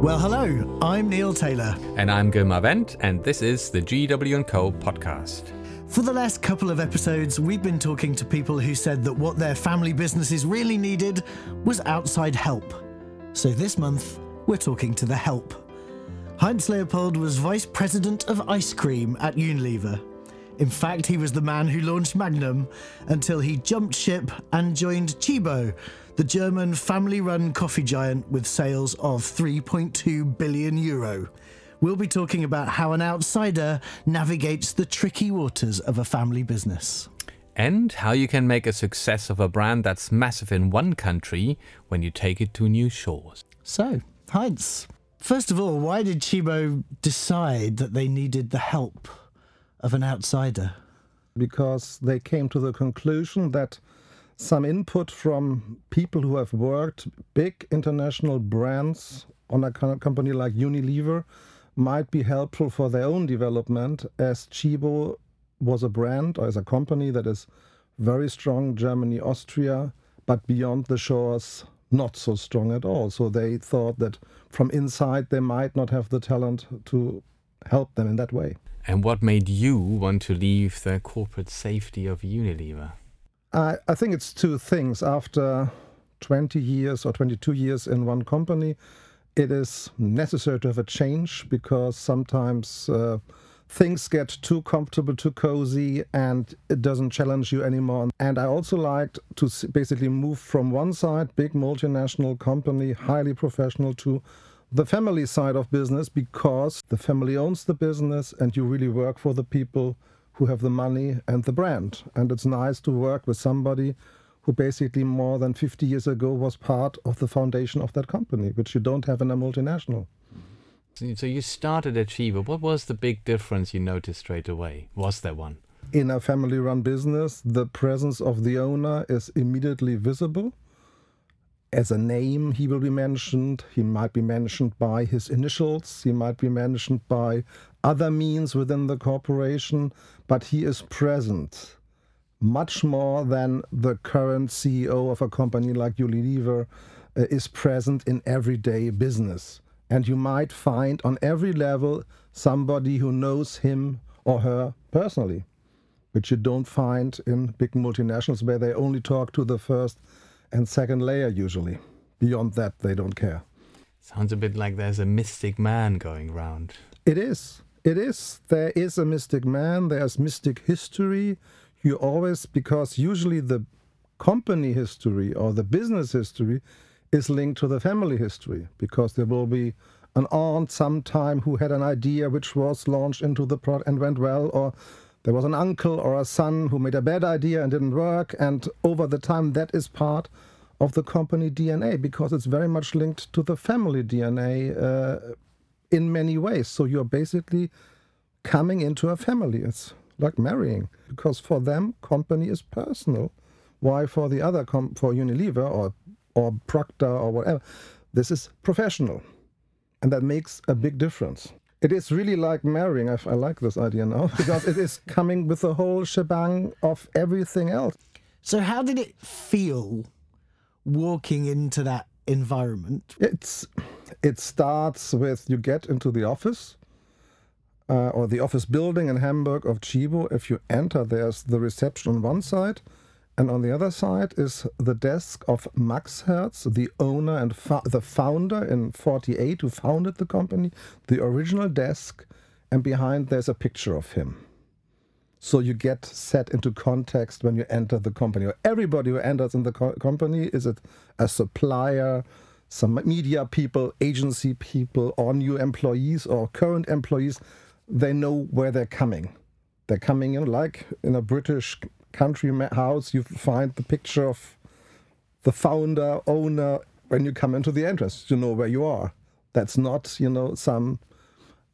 Well, hello, I'm Neil Taylor. And I'm Gilmar Wendt, and this is the GW & Co. podcast. For the last couple of episodes, we've been talking to people who said that what their family businesses really needed was outside help. So this month, we're talking to the help. Heinz Leopold was vice president of ice cream at Unilever. In fact, he was the man who launched Magnum until he jumped ship and joined Tchibo, the German family run coffee giant with sales of 3.2 billion euro. We'll be talking about how an outsider navigates the tricky waters of a family business. And how you can make a success of a brand that's massive in one country when you take it to new shores. So, Heinz, first of all, why did Tchibo decide that they needed the help of an outsider? Because they came to the conclusion that some input from people who have worked big international brands on a company like Unilever might be helpful for their own development as Tchibo was a brand or as a company that is very strong Germany, Austria, but beyond the shores not so strong at all. So they thought that from inside they might not have the talent to help them in that way. And what made you want to leave the corporate safety of Unilever? I, I think it's two things. After 20 years or 22 years in one company, it is necessary to have a change because sometimes uh, things get too comfortable, too cozy, and it doesn't challenge you anymore. And I also liked to basically move from one side, big multinational company, highly professional, to the family side of business because the family owns the business and you really work for the people who have the money and the brand. And it's nice to work with somebody who basically more than 50 years ago was part of the foundation of that company, which you don't have in a multinational. So you started at Tchibo. What was the big difference you noticed straight away? Was there one? In a family run business, the presence of the owner is immediately visible. As a name, he will be mentioned. He might be mentioned by his initials. He might be mentioned by other means within the corporation, but he is present much more than the current CEO of a company like Unilever uh, is present in everyday business. And you might find on every level somebody who knows him or her personally, which you don't find in big multinationals where they only talk to the first and second layer usually. Beyond that, they don't care. Sounds a bit like there's a mystic man going round. It is. It is. There is a mystic man, there's mystic history. You always, because usually the company history or the business history is linked to the family history, because there will be an aunt sometime who had an idea which was launched into the product and went well, or there was an uncle or a son who made a bad idea and didn't work, and over the time that is part of the company DNA because it's very much linked to the family DNA uh, in many ways. So you're basically coming into a family. It's like marrying because for them, company is personal. Why for the other, com- for Unilever or or Procter or whatever, this is professional, and that makes a big difference. It is really like marrying. I, I like this idea now because it is coming with the whole shebang of everything else. So, how did it feel walking into that environment? It's it starts with you get into the office uh, or the office building in Hamburg of Tchibo. If you enter, there's the reception on one side, and on the other side is the desk of Max Herz, the owner and the founder in 48 who founded the company, the original desk, and behind there's a picture of him. So you get set into context when you enter the company. Or Everybody who enters in the co- company is it a supplier, some media people, agency people, or new employees or current employees. They know where they're coming. They're coming in like in a British country house. You find the picture of the founder, owner when you come into the entrance. You know where you are. That's not you know some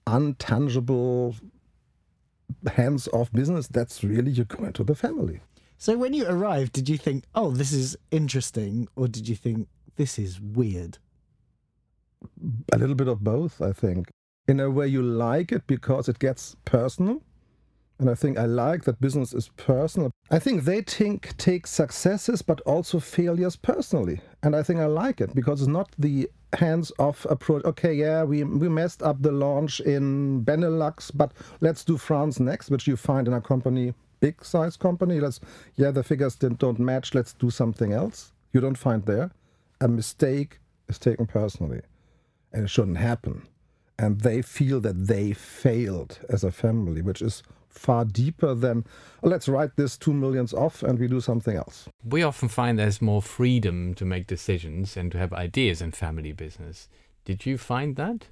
untangible hands off business, that's really you go into the family. So when you arrived, did you think, oh, this is interesting, or did you think this is weird? A little bit of both, I think. In a way, you like it because it gets personal. And I think I like that business is personal. I think they think take successes but also failures personally. And I think I like it because it's not the hands-off approach. Okay, yeah, we we messed up the launch in Benelux, but let's do France next, which you find in a company, big size company. Let's yeah, the figures don't match. Let's do something else. You don't find there. A mistake is taken personally, and it shouldn't happen. And they feel that they failed as a family, which is far deeper than oh, let's write this two millions off and we do something else. We often find there's more freedom to make decisions and to have ideas in family business. Did you find that?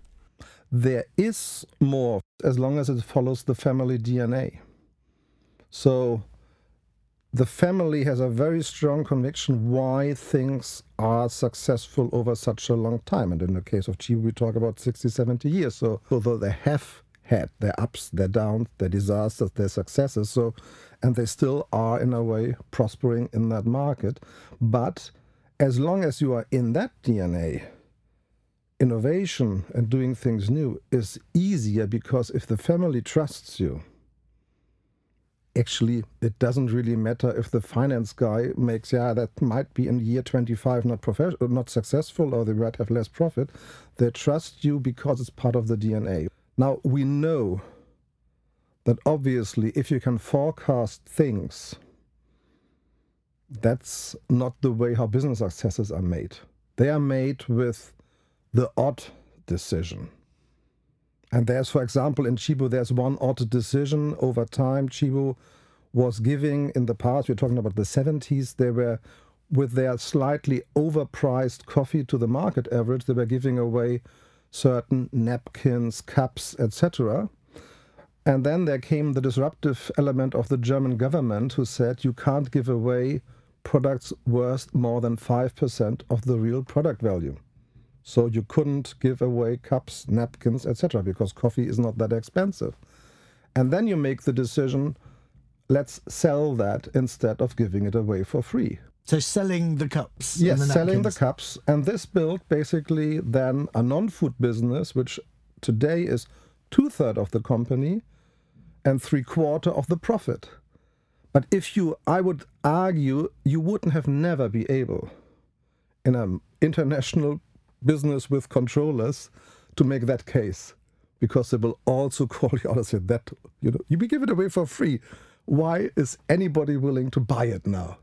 There is more as long as it follows the family DNA. So the family has a very strong conviction why things are successful over such a long time. And in the case of Tchibo, we talk about 60, 70 years. So although they have had their ups, their downs, their disasters, their successes. So, and they still are in a way prospering in that market. But as long as you are in that DNA, innovation and doing things new is easier because if the family trusts you, actually it doesn't really matter if the finance guy makes yeah that might be in year 25 not professional not successful or they might have less profit they trust you because it's part of the dna now, we know that obviously, if you can forecast things, that's not the way how business successes are made. They are made with the odd decision. And there's, for example, in Tchibo, there's one odd decision over time. Tchibo was giving in the past, we're talking about the 70s, they were with their slightly overpriced coffee to the market average, they were giving away certain napkins, cups, etc. And then there came the disruptive element of the German government who said you can't give away products worth more than 5% of the real product value. So you couldn't give away cups, napkins, etc., because coffee is not that expensive. And then you make the decision let's sell that instead of giving it away for free. So selling the cups. Yes, the selling the cups. And this built basically then a non-food business, which today is two-thirds of the company and three-quarter of the profit. But if you, I would argue, you wouldn't have never be able in an international business with controllers to make that case because they will also call you out and say that, you know, you be give it away for free. Why is anybody willing to buy it now?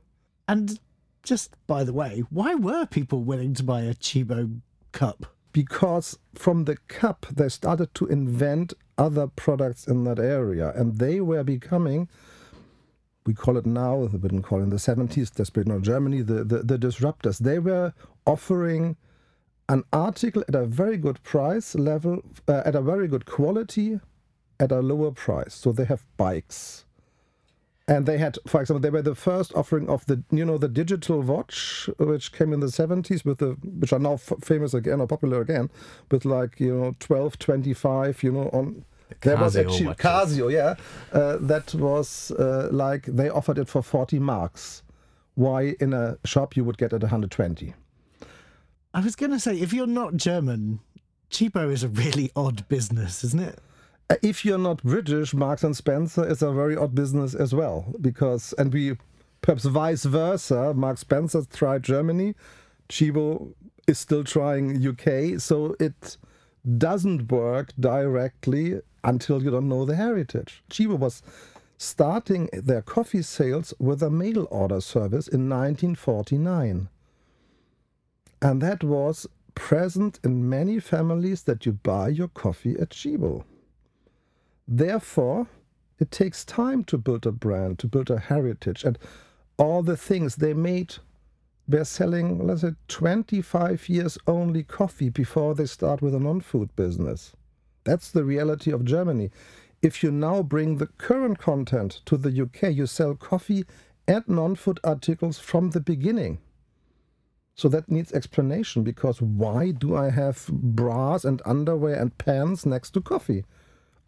And just by the way, why were people willing to buy a Tchibo cup? Because from the cup, they started to invent other products in that area, and they were becoming. We call it now, we didn't call it in the 70s, desperate in Germany, the, the, the disruptors. They were offering an article at a very good price level, uh, at a very good quality, at a lower price. So they have bikes, and they had, for example, they were the first offering of the, you know, the digital watch, which came in the 70s with the, which are now f- famous again or popular again, with like, you know, 12, 25, you know, on. The there was actually watches. Casio, yeah. Uh, that was uh, like they offered it for 40 marks. Why in a shop you would get it 120? I was going to say, if you're not German, Tchibo is a really odd business, isn't it? If you're not British, Marks and Spencer is a very odd business as well because, and we perhaps vice versa. Mark Spencer tried Germany, Tchibo is still trying UK, so it doesn't work directly until you don't know the heritage. Tchibo was starting their coffee sales with a mail order service in 1949. And that was present in many families that you buy your coffee at Tchibo. Therefore, it takes time to build a brand, to build a heritage, and all the things they made. They're selling, let's say, 25 years only coffee before they start with a non food business. That's the reality of Germany. If you now bring the current content to the UK, you sell coffee and non food articles from the beginning. So that needs explanation because why do I have bras and underwear and pants next to coffee?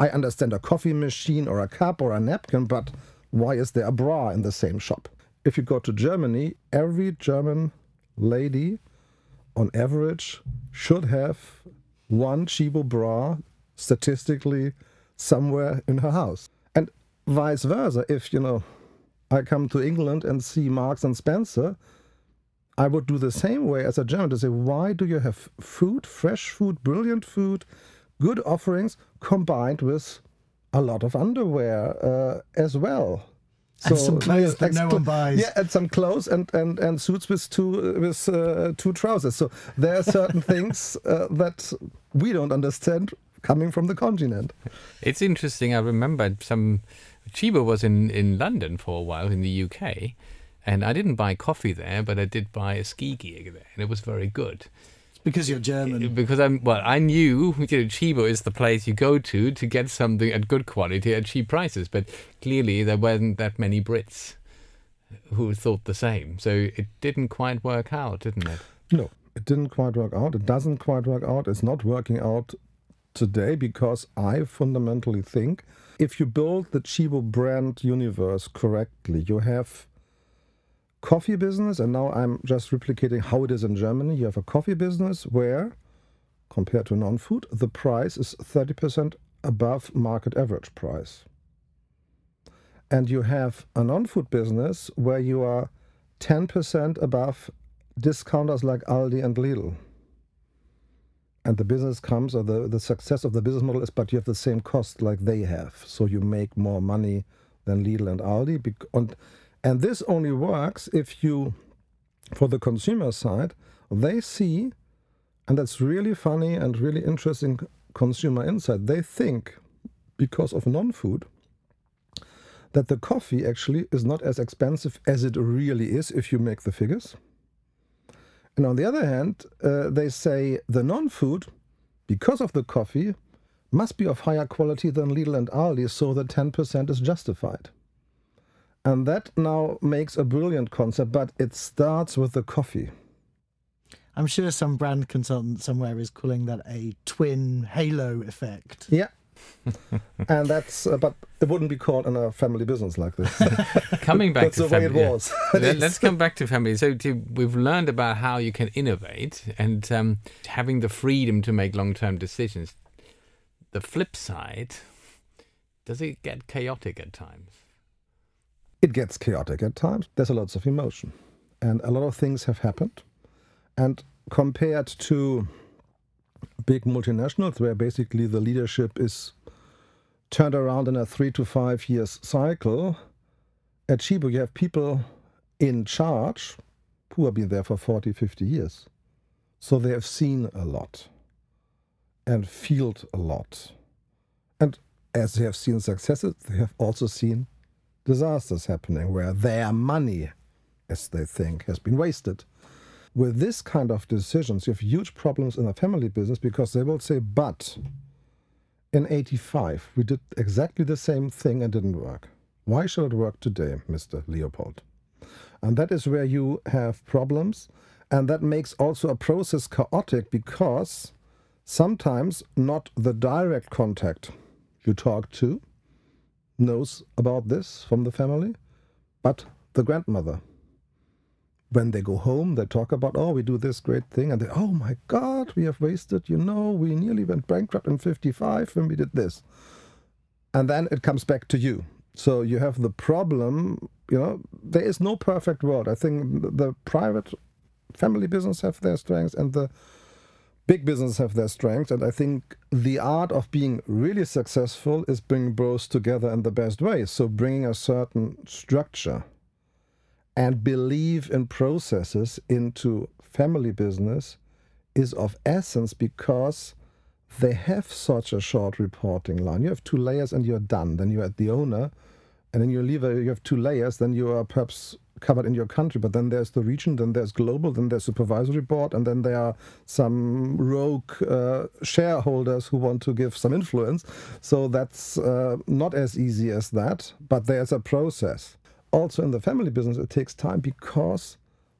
I understand a coffee machine or a cup or a napkin, but why is there a bra in the same shop? If you go to Germany, every German lady, on average, should have one Tchibo bra statistically somewhere in her house. And vice versa, if you know, I come to England and see Marks and Spencer, I would do the same way as a German to say, why do you have food, fresh food, brilliant food, good offerings combined with a lot of underwear uh, as well? And some clothes that no one buys. Yeah, and some clothes and, and, and suits with two with uh, two trousers. So there are certain things uh, that we don't understand coming from the continent. It's interesting. I remember some Tchibo was in in London for a while in the UK, and I didn't buy coffee there, but I did buy a ski gear there, and it was very good. Because you're German. Because I'm well, I knew you know, Tchibo is the place you go to to get something at good quality at cheap prices, but clearly there weren't that many Brits who thought the same. So it didn't quite work out, didn't it? No, it didn't quite work out. It doesn't quite work out. It's not working out today because I fundamentally think if you build the Tchibo brand universe correctly, you have coffee business, and now I'm just replicating how it is in Germany. You have a coffee business where, compared to non-food, the price is 30% above market average price. And you have a non-food business where you are 10% above discounters like Aldi and Lidl. And the business comes, or the, the success of the business model is, but you have the same cost like they have. So you make more money than Lidl and Aldi. And and this only works if you, for the consumer side, they see, and that's really funny and really interesting consumer insight, they think, because of non food, that the coffee actually is not as expensive as it really is if you make the figures. And on the other hand, uh, they say the non food, because of the coffee, must be of higher quality than Lidl and Aldi, so the 10% is justified. And that now makes a brilliant concept, but it starts with the coffee. I'm sure some brand consultant somewhere is calling that a twin halo effect. Yeah. and that's, uh, but it wouldn't be called in a family business like this. Coming back that's to the family, way it was. Yeah. Let's come back to family. So to, we've learned about how you can innovate and um, having the freedom to make long-term decisions. The flip side, does it get chaotic at times? It gets chaotic at times. There's a lots of emotion, and a lot of things have happened. And compared to big multinationals, where basically the leadership is turned around in a three to five years cycle, at Tchibo you have people in charge who have been there for 40, 50 years. So they have seen a lot and felt a lot. And as they have seen successes, they have also seen disasters happening where their money, as they think, has been wasted. With this kind of decisions, you have huge problems in a family business because they will say, but in 85, we did exactly the same thing and didn't work. Why should it work today, Mr. Leopold? And that is where you have problems. And that makes also a process chaotic because sometimes not the direct contact you talk to knows about this from the family, but the grandmother. When they go home, they talk about, oh, we do this great thing, and they, oh my God, we have wasted, you know, we nearly went bankrupt in 55 when we did this. And then it comes back to you. So you have the problem, you know, there is no perfect world. I think the private family business have their strengths and the big businesses have their strengths, and I think the art of being really successful is bringing both together in the best way. So, bringing a certain structure and believe in processes into family business is of essence because they have such a short reporting line. You have two layers and you're done. Then you're at the owner, and then you leave. You have two layers. Then you are perhaps covered in your country, but then there's the region, then there's global, then there's supervisory board, and then there are some rogue uh, shareholders who want to give some influence. So that's uh, not as easy as that, but there's a process. Also, in the family business, it takes time because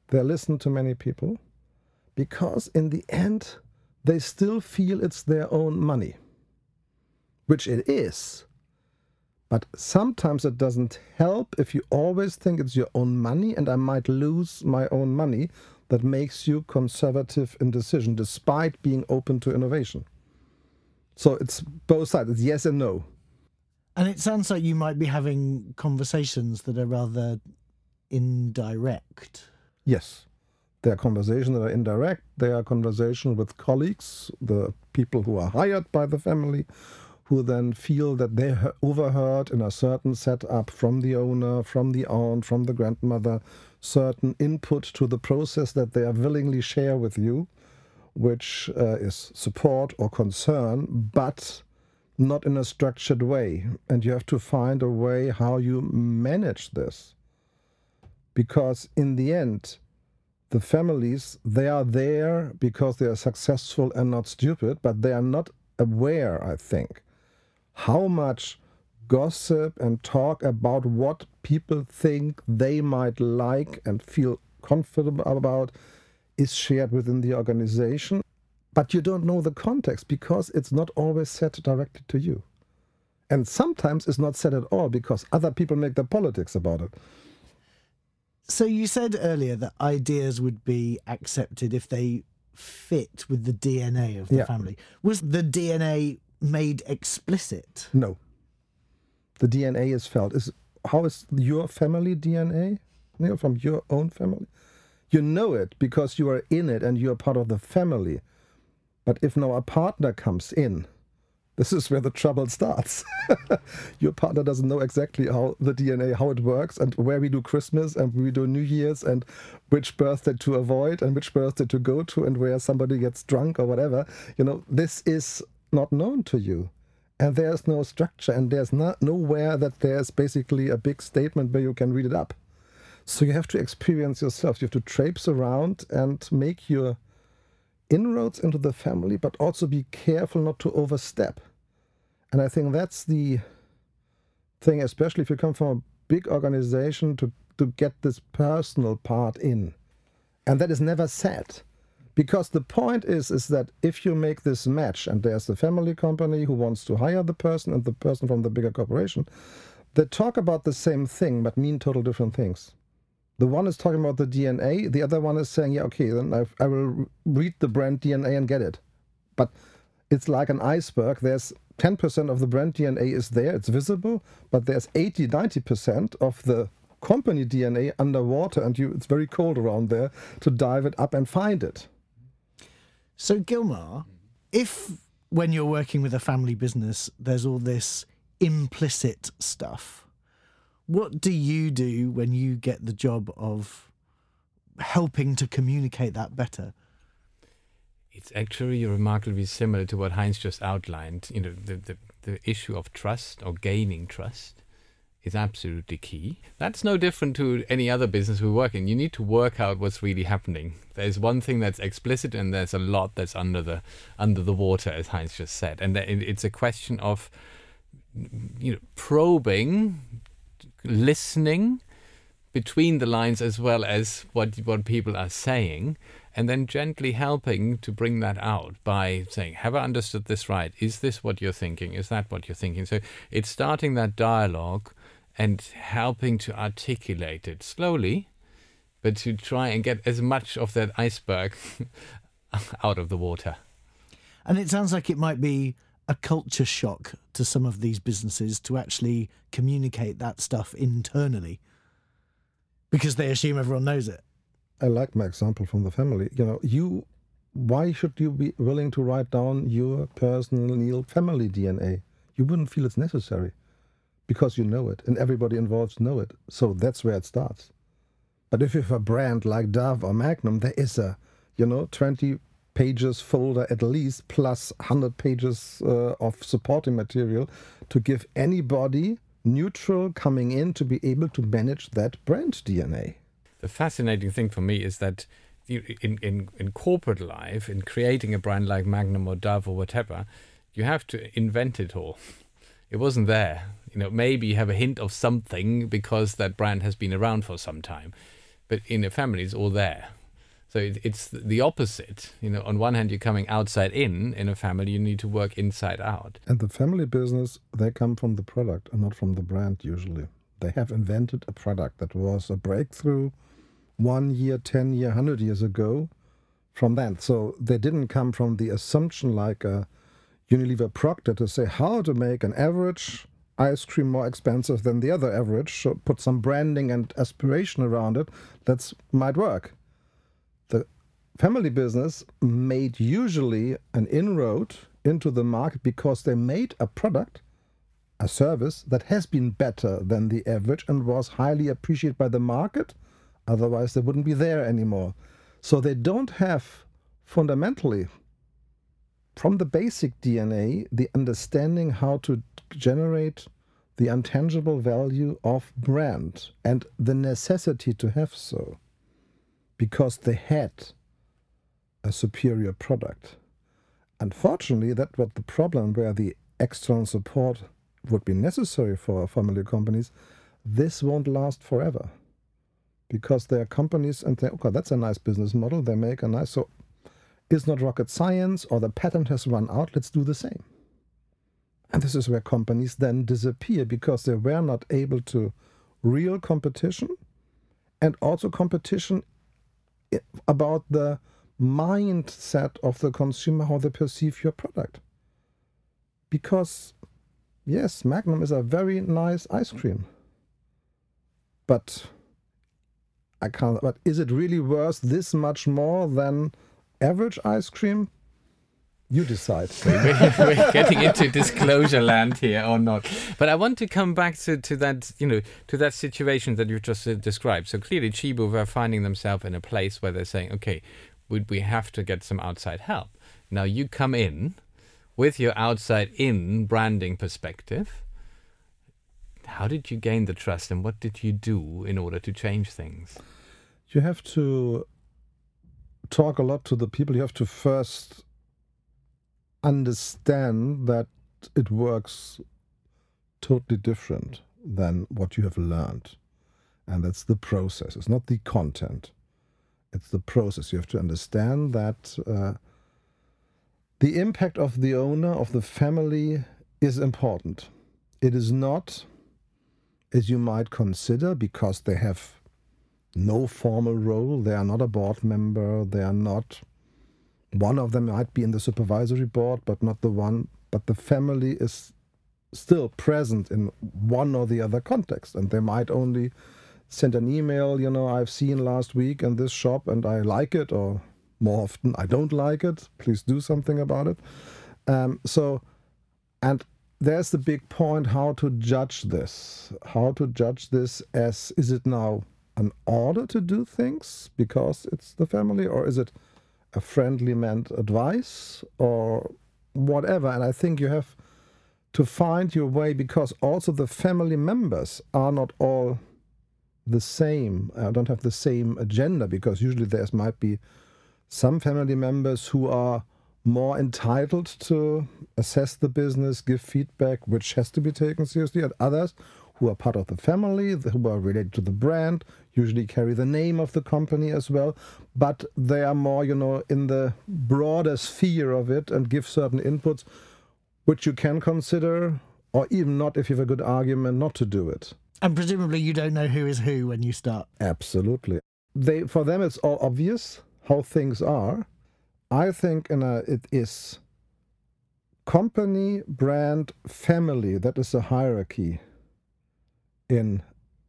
they listen to many people, because in the end, they still feel it's their own money, which it is but sometimes it doesn't help if you always think it's your own money and I might lose my own money. That makes you conservative in decision despite being open to innovation. So it's both sides, it's yes and no. And it sounds like you might be having conversations that are rather indirect. Yes. There are conversations that are indirect. There are conversations with colleagues, the people who are hired by the family, who then feel that they overheard in a certain setup from the owner, from the aunt, from the grandmother, certain input to the process that they are willingly share with you, which uh, is support or concern, but not in a structured way. And you have to find a way how you manage this. Because in the end, the families, they are there because they are successful and not stupid, but they are not aware, I think, how much gossip and talk about what people think they might like and feel comfortable about is shared within the organization. But you don't know the context because it's not always said directly to you. And sometimes it's not said at all because other people make their politics about it. So you said earlier that ideas would be accepted if they fit with the DNA of the Yeah. family. Was the DNA made explicit? No. The DNA is felt. Is how is your family DNA? You know, from your own family? You know it because you are in it and you are part of the family. But if now a partner comes in, this is where the trouble starts. your partner doesn't know exactly how the DNA, how it works, and where we do Christmas and we do New Year's, and which birthday to avoid and which birthday to go to, and where somebody gets drunk or whatever. You know, this is not known to you. And there's no structure and there's not nowhere that there's basically a big statement where you can read it up. So you have to experience yourself. You have to traipse around and make your inroads into the family but also be careful not to overstep. And i think that's the thing especially if you come from a big organization to to get this personal part in. And that is never said because the point is is that if you make this match and there's the family company who wants to hire the person and the person from the bigger corporation they talk about the same thing but mean total different things. The one is talking about the dna the other one is saying yeah okay then i, I will read the brand dna and get it. But it's like an iceberg. There's 10% of the brand dna is there it's visible but there's 80 90% of the company dna underwater and you it's very cold around there to dive it up and find it So, Gilmar, mm-hmm. if when you're working with a family business, there's all this implicit stuff, what do you do when you get the job of helping to communicate that better? It's actually remarkably similar to what Heinz just outlined. You know, the, the, the issue of trust or gaining trust is absolutely key. That's no different to any other business we work in. You need to work out what's really happening. There's one thing that's explicit, and there's a lot that's under the under the water, as Heinz just said. And it's a question of you know probing, listening between the lines as well as what what people are saying and then gently helping to bring that out by saying have i understood this right is this what you're thinking is that what you're thinking so it's starting that dialogue and helping to articulate it slowly but to try and get as much of that iceberg out of the water And it sounds like it might be a culture shock to some of these businesses to actually communicate that stuff internally because they assume everyone knows it. I like my example from the family. You know, you why should you be willing to write down your personal family DNA? You wouldn't feel it's necessary because you know it and everybody involved know it. So that's where it starts. But if you have a brand like Dove or Magnum, there is a, you know, 20 pages folder at least plus 100 pages uh, of supporting material to give anybody neutral coming in to be able to manage that brand DNA. the fascinating thing for me is that in, in, in corporate life, in creating a brand like Magnum or Dove or whatever, you have to invent it all. It wasn't there. You know, maybe you have a hint of something because that brand has been around for some time, but in a family, it's all there. So it, it's the opposite. You know, on one hand, you're coming outside in. In a family, you need to work inside out. And the family business, they come from the product and not from the brand usually. They have invented a product that was a breakthrough one year, 10 year, 100 years ago from that. So they didn't come from the assumption like a Unilever Procter to say how to make an average ice cream more expensive than the other average, so put some branding and aspiration around it, that might work. The family business made usually an inroad into the market because they made a product, a service that has been better than the average and was highly appreciated by the market. Otherwise, they wouldn't be there anymore. So they don't have fundamentally, from the basic DNA, the understanding how to generate the intangible value of brand and the necessity to have so because they had a superior product. Unfortunately, that was the problem where the external support would be necessary for family companies. This won't last forever because there are companies and they, okay, that's a nice business model. They make a nice, so it's not rocket science or the patent has run out. Let's do the same. And this is where companies then disappear because they were not able to real competition and also competition about the mindset of the consumer, how they perceive your product. Because, yes, Magnum is a very nice ice cream. But I can't, but is it really worth this much more than average ice cream? You decide. We're getting into disclosure land here or not. But I want to come back to, to that, you know, to that situation that you've just uh, described. So clearly, Tchibo were finding themselves in a place where they're saying, okay, would we have to get some outside help? Now you come in with your outside in branding perspective. How did you gain the trust and what did you do in order to change things? You have to talk a lot to the people. You have to first understand that it works totally different than what you have learned. And that's the process, it's not the content. It's the process. You have to understand that uh, the impact of the owner, of the family, is important. It is not, as you might consider, because they have no formal role, they are not a board member, they are not one of them might be in the supervisory board, but not the one. But the family is still present in one or the other context, and they might only send an email. You know, I've seen last week in this shop, and I like it, or more often I don't like it. Please do something about it. Um, so, and there's the big point: how to judge this? How to judge this as is it now an order to do things because it's the family, or is it a friendly meant advice or whatever. And I think you have to find your way because also the family members are not all the same. I don't have the same agenda because usually there might be some family members who are more entitled to assess the business, give feedback, which has to be taken seriously, and others who are part of the family, who are related to the brand, usually carry the name of the company as well, but they are more, you know, in the broader sphere of it and give certain inputs, which you can consider, or even not if you have a good argument not to do it. And presumably you don't know who is who when you start. Absolutely. They for them it's all obvious how things are. I think in a, uh, it is company, brand, family. That is a hierarchy in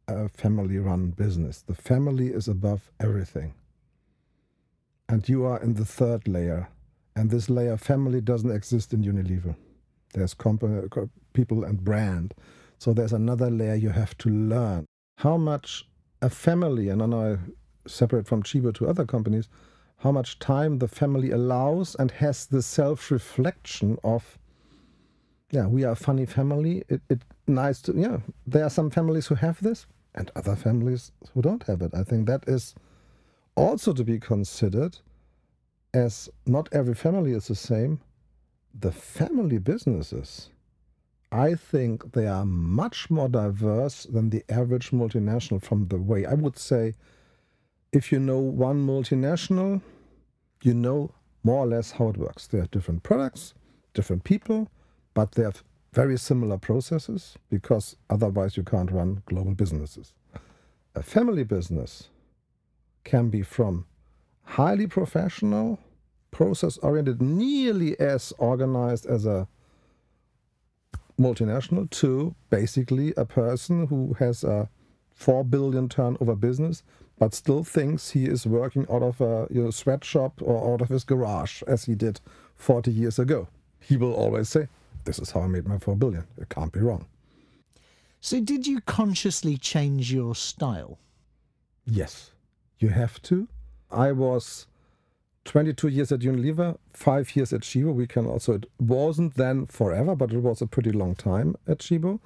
a family run business. The family is above everything. And you are in the third layer. And this layer, family, doesn't exist in Unilever. There's company, people and brand. So there's another layer you have to learn. How much a family, and then I separate from Tchibo to other companies, how much time the family allows and has the self reflection of yeah, we are a funny family. It, it nice to yeah. There are some families who have this, and other families who don't have it. I think that is also to be considered, as not every family is the same. The family businesses, I think they are much more diverse than the average multinational. From the way I would say, if you know one multinational, you know more or less how it works. They have different products, different people but they have very similar processes because otherwise you can't run global businesses. A family business can be from highly professional, process oriented, nearly as organized as a multinational to basically a person who has a four billion turnover business, but still thinks he is working out of a you know, sweatshop or out of his garage as he did 40 years ago. He will always say, "This is how I made my four billion. It can't be wrong." So, did you consciously change your style? Yes, you have to. I was 22 years at Unilever, five years at Tchibo. We can also, it wasn't then forever, but it was a pretty long time at Tchibo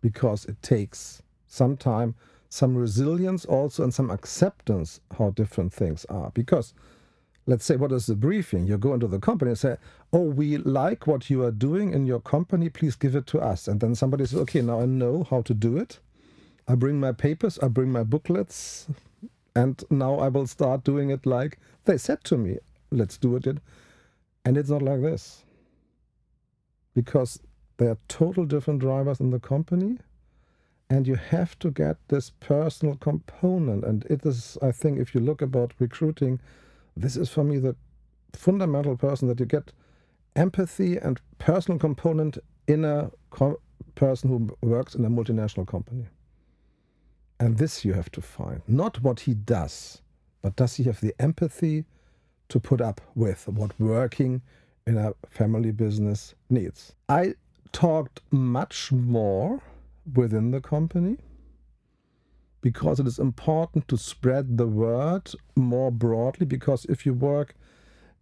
because it takes some time, some resilience also, and some acceptance how different things are. Because let's say, what is the briefing? You go into the company and say, Oh, we like what you are doing in your company, please give it to us. And then somebody says, Okay, now I know how to do it. I bring my papers, I bring my booklets, and now I will start doing it like they said to me, let's do it. And it's not like this. Because there are total different drivers in the company, and you have to get this personal component. And it is, I think, if you look about recruiting, this is for me the fundamental person that you get empathy and personal component in a co- person who works in a multinational company. And this you have to find. Not what he does, but does he have the empathy to put up with what working in a family business needs? I talked much more within the company because it is important to spread the word more broadly. Because if you work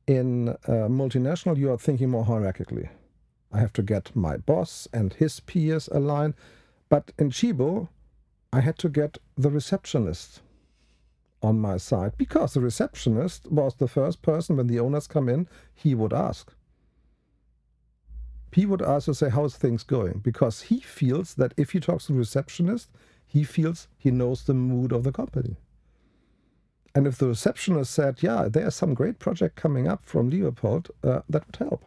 in a multinational, you are thinking more hierarchically. I have to get my boss and his peers aligned. But in Tchibo, I had to get the receptionist on my side because the receptionist was the first person when the owners come in, he would ask. He would to say, How's things going? Because he feels that if he talks to the receptionist, he feels he knows the mood of the company. And if the receptionist said, Yeah, there's some great project coming up from Leopold, uh, that would help.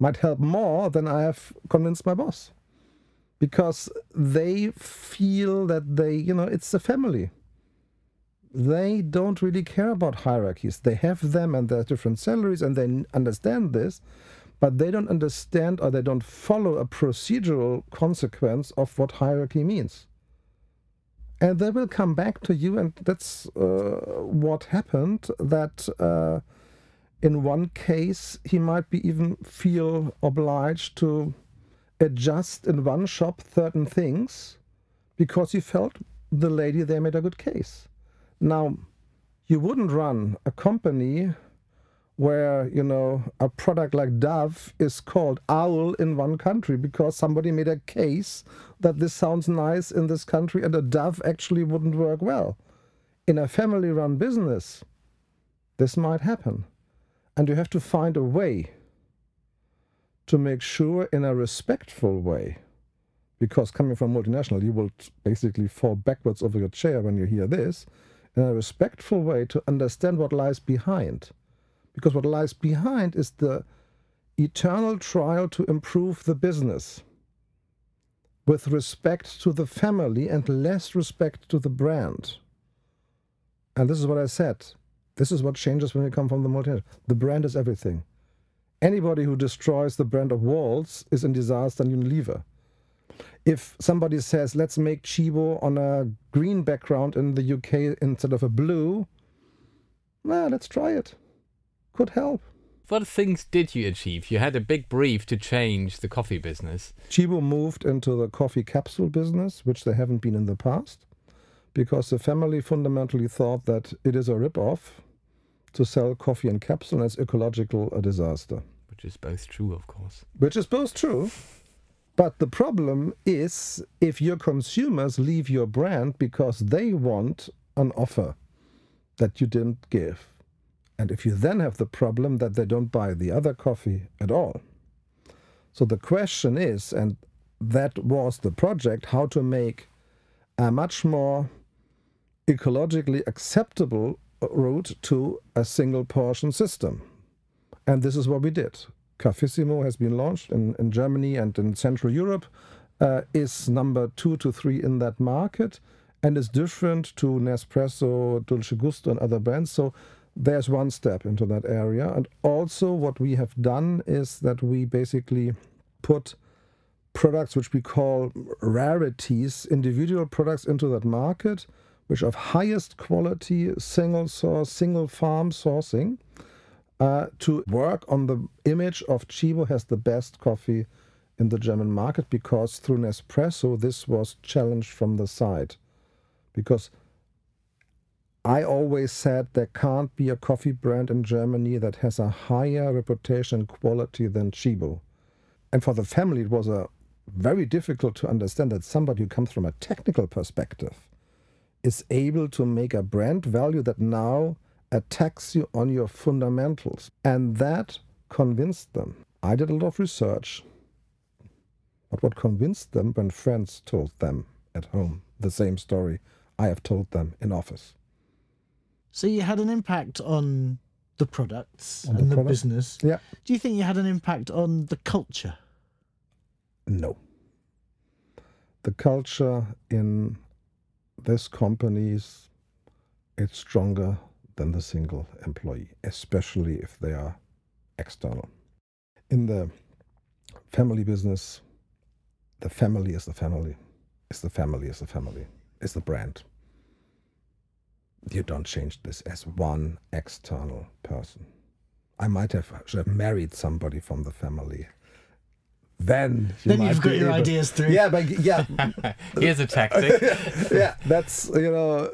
Might help more than I have convinced my boss because they feel that they, you know, it's a family. They don't really care about hierarchies. They have them and their different salaries and they understand this, but they don't understand or they don't follow a procedural consequence of what hierarchy means. And they will come back to you, and that's uh, what happened. That uh, in one case, he might be even feel obliged to adjust in one shop certain things because he felt the lady there made a good case. Now, you wouldn't run a company where, you know, a product like Dove is called Owl in one country because somebody made a case that this sounds nice in this country and a Dove actually wouldn't work well. In a family run business, this might happen. And you have to find a way to make sure in a respectful way, because coming from multinational, you will basically fall backwards over your chair when you hear this, in a respectful way to understand what lies behind. Because what lies behind is the eternal trial to improve the business with respect to the family and less respect to the brand. And this is what I said. This is what changes when you come from the multinational. The brand is everything. Anybody who destroys the brand of Walls is in disaster and Unilever. If somebody says, let's make Tchibo on a green background in the UK instead of a blue, well, let's try it. Could help. What things did you achieve? You had a big brief to change the coffee business. Tchibo moved into the coffee capsule business, which they haven't been in the past, because the family fundamentally thought that it is a rip-off to sell coffee in capsule and it's ecological a disaster. Which is both true, of course. Which is both true. But the problem is if your consumers leave your brand because they want an offer that you didn't give. And if you then have the problem that they don't buy the other coffee at all. So the question is, and that was the project, how to make a much more ecologically acceptable route to a single portion system. And this is what we did. Cafissimo has been launched in, in Germany and in Central Europe, uh, is number two to three in that market, and is different to Nespresso, Dolce Gusto, and other brands. So there's one step into that area. And also, what we have done is that we basically put products which we call rarities, individual products into that market, which of highest quality, single source, single farm sourcing, uh, to work on the image of Tchibo has the best coffee in the German market because through Nespresso this was challenged from the side. Because I always said there can't be a coffee brand in Germany that has a higher reputation quality than Tchibo. And for the family, it was a very difficult to understand that somebody who comes from a technical perspective is able to make a brand value that now attacks you on your fundamentals. And that convinced them. I did a lot of research. But what convinced them when friends told them at home the same story I have told them in office. So you had an impact on the products On and the, product? business. Yeah. Do you think you had an impact on the culture? No. The culture in this companies it's stronger than the single employee, especially if they are external. In the family business, the family is the family. Is the family is the family. Is the brand. You don't change this as one external person. I might have should have married somebody from the family. Then you then might you've got your able- ideas through. Yeah, but yeah, Here's a tactic. yeah, that's you know,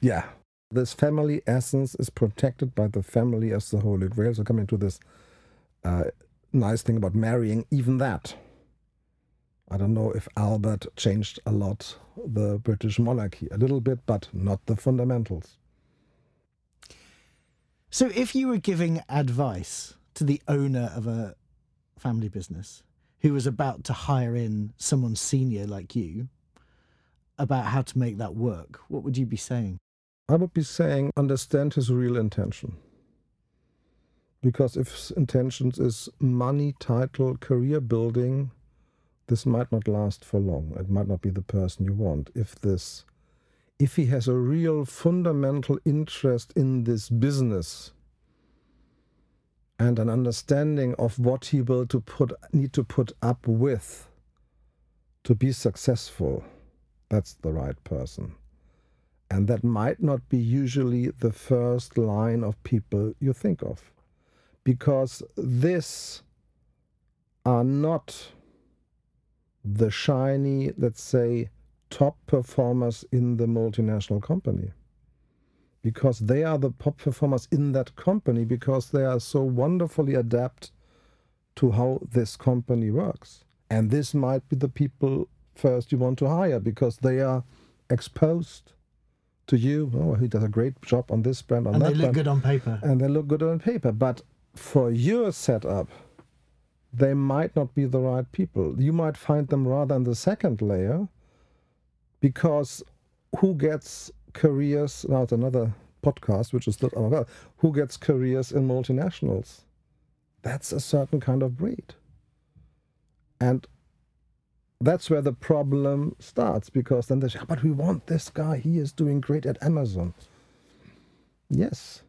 yeah. This family essence is protected by the family as the Holy Grail. So coming to this uh, nice thing about marrying, even that. I don't know if Albert changed a lot the British monarchy a little bit, but not the fundamentals. So if you were giving advice to the owner of a family business who was about to hire in someone senior like you about how to make that work, what would you be saying? I would be saying understand his real intention. Because if his intentions is money, title, career building, this might not last for long. It might not be the person you want. If this if he has a real fundamental interest in this business and an understanding of what he will to put need to put up with to be successful, that's the right person. And that might not be usually the first line of people you think of. Because this are not the shiny, let's say, top performers in the multinational company. Because they are the top performers in that company because they are so wonderfully adapt to how this company works. And this might be the people first you want to hire because they are exposed to you. Oh, he does a great job on this brand, on and that they look brand good on paper. and they look good on paper. But for your setup, they might not be the right people. You might find them rather in the second layer because who gets careers? Now, it's another podcast, which is not about who gets careers in multinationals. That's a certain kind of breed. And that's where the problem starts because then they say, "Ah, but we want this guy. He is doing great at Amazon. Yes,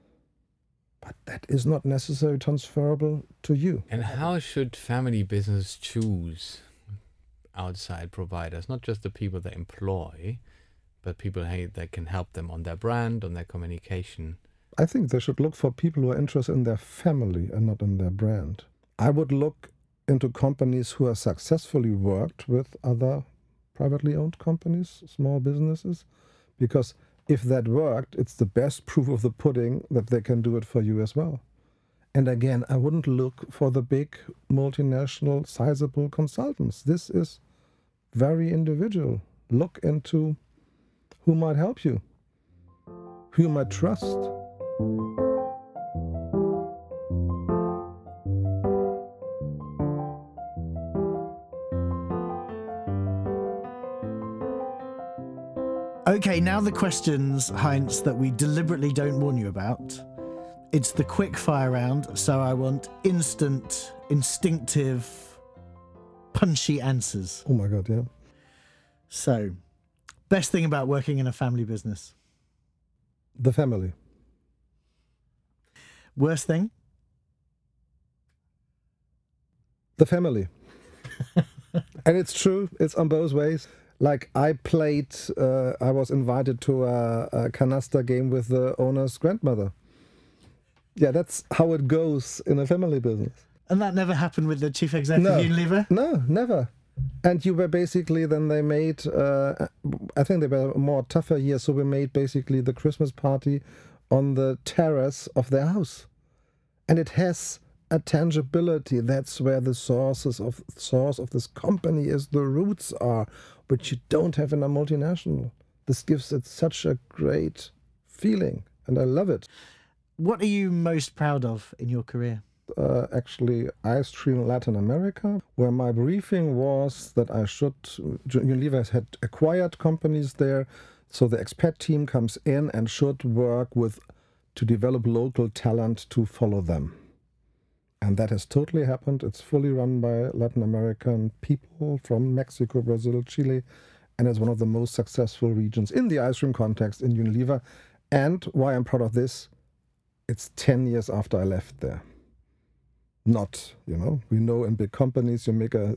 but that is not necessarily transferable to you. And how should family business choose outside providers? Not just the people they employ, but people hey, that can help them on their brand, on their communication. I think they should look for people who are interested in their family and not in their brand. I would look into companies who have successfully worked with other privately owned companies, small businesses, because if that worked, it's the best proof of the pudding that they can do it for you as well. And again, I wouldn't look for the big multinational, sizable consultants. This is very individual. Look into who might help you, who you might trust. Okay, now the questions, Heinz, that we deliberately don't warn you about. It's the quick fire round, so I want instant, instinctive, punchy answers. Oh my God, yeah. So, best thing about working in a family business? The family. Worst thing? The family. and it's true. It's on both ways. Like I played, uh, I was invited to a, a canasta game with the owner's grandmother. Yeah, that's how it goes in a family business. And that never happened with the chief executive No. Unilever? No, never. And you were basically then they made. Uh, I think they were more tougher years, so we made basically the Christmas party on the terrace of their house, and it has a tangibility. That's where the sources of source of this company is. The roots are, which you don't have in a multinational. This gives it such a great feeling, and I love it. What are you most proud of in your career? uh, actually I cream Latin America, where my briefing was that I should. Unilever had acquired companies there, so the expat team comes in and should work with to develop local talent to follow them. And that has totally happened. It's fully run by Latin American people from Mexico, Brazil, Chile, and it's one of the most successful regions in the ice cream context in Unilever. And why I'm proud of this, it's 10 years after I left there not you know we know in big companies you make a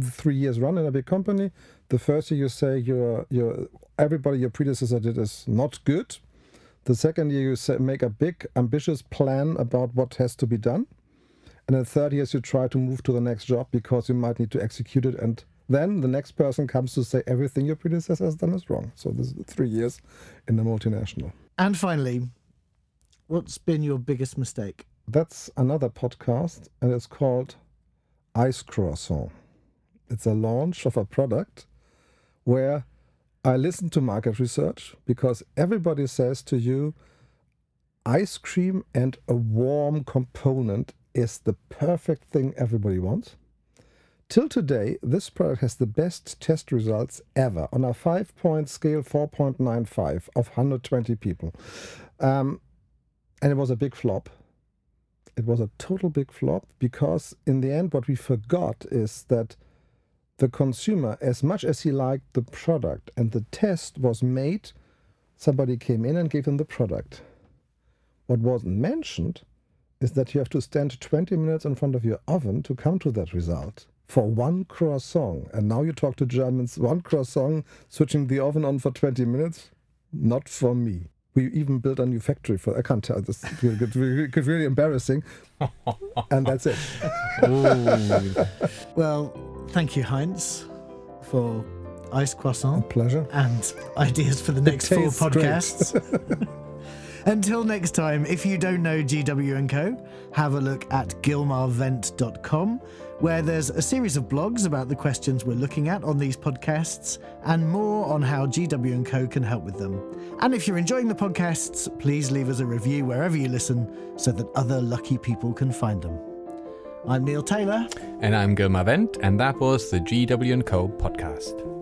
three years run in a big company the first year you say your your everybody your predecessor did is not good the second year you say, make a big ambitious plan about what has to be done and the third year you try to move to the next job because you might need to execute it and then the next person comes to say everything your predecessor has done is wrong so this is three years in a multinational And finally, what's been your biggest mistake? that's another podcast and it's called Ice Croissant. It's a launch of a product where I listen to market research because everybody says to you ice cream and a warm component is the perfect thing everybody wants. Till today, this product has the best test results ever on a five point scale 4.95 of 120 people. Um, and it was a big flop it was a total big flop because in the end what we forgot is that the consumer as much as he liked the product and the test was made somebody came in and gave him the product what wasn't mentioned is that you have to stand 20 minutes in front of your oven to come to that result for one croissant and now you talk to germans one croissant switching the oven on for 20 minutes not for me we even built a new factory for. I can't tell. This it's really, embarrassing, and that's it. Well, thank you, Heinz, for Ice Croissant Pleasure. and ideas for the next four podcasts. Until next time, if you don't know GW & Co., have a look at gilmarwendt.com, where there's a series of blogs about the questions we're looking at on these podcasts and more on how GW & Co. can help with them. And if you're enjoying the podcasts, please leave us a review wherever you listen so that other lucky people can find them. I'm Neil Taylor. And I'm Gilmar Wendt, and that was the GW & Co. podcast.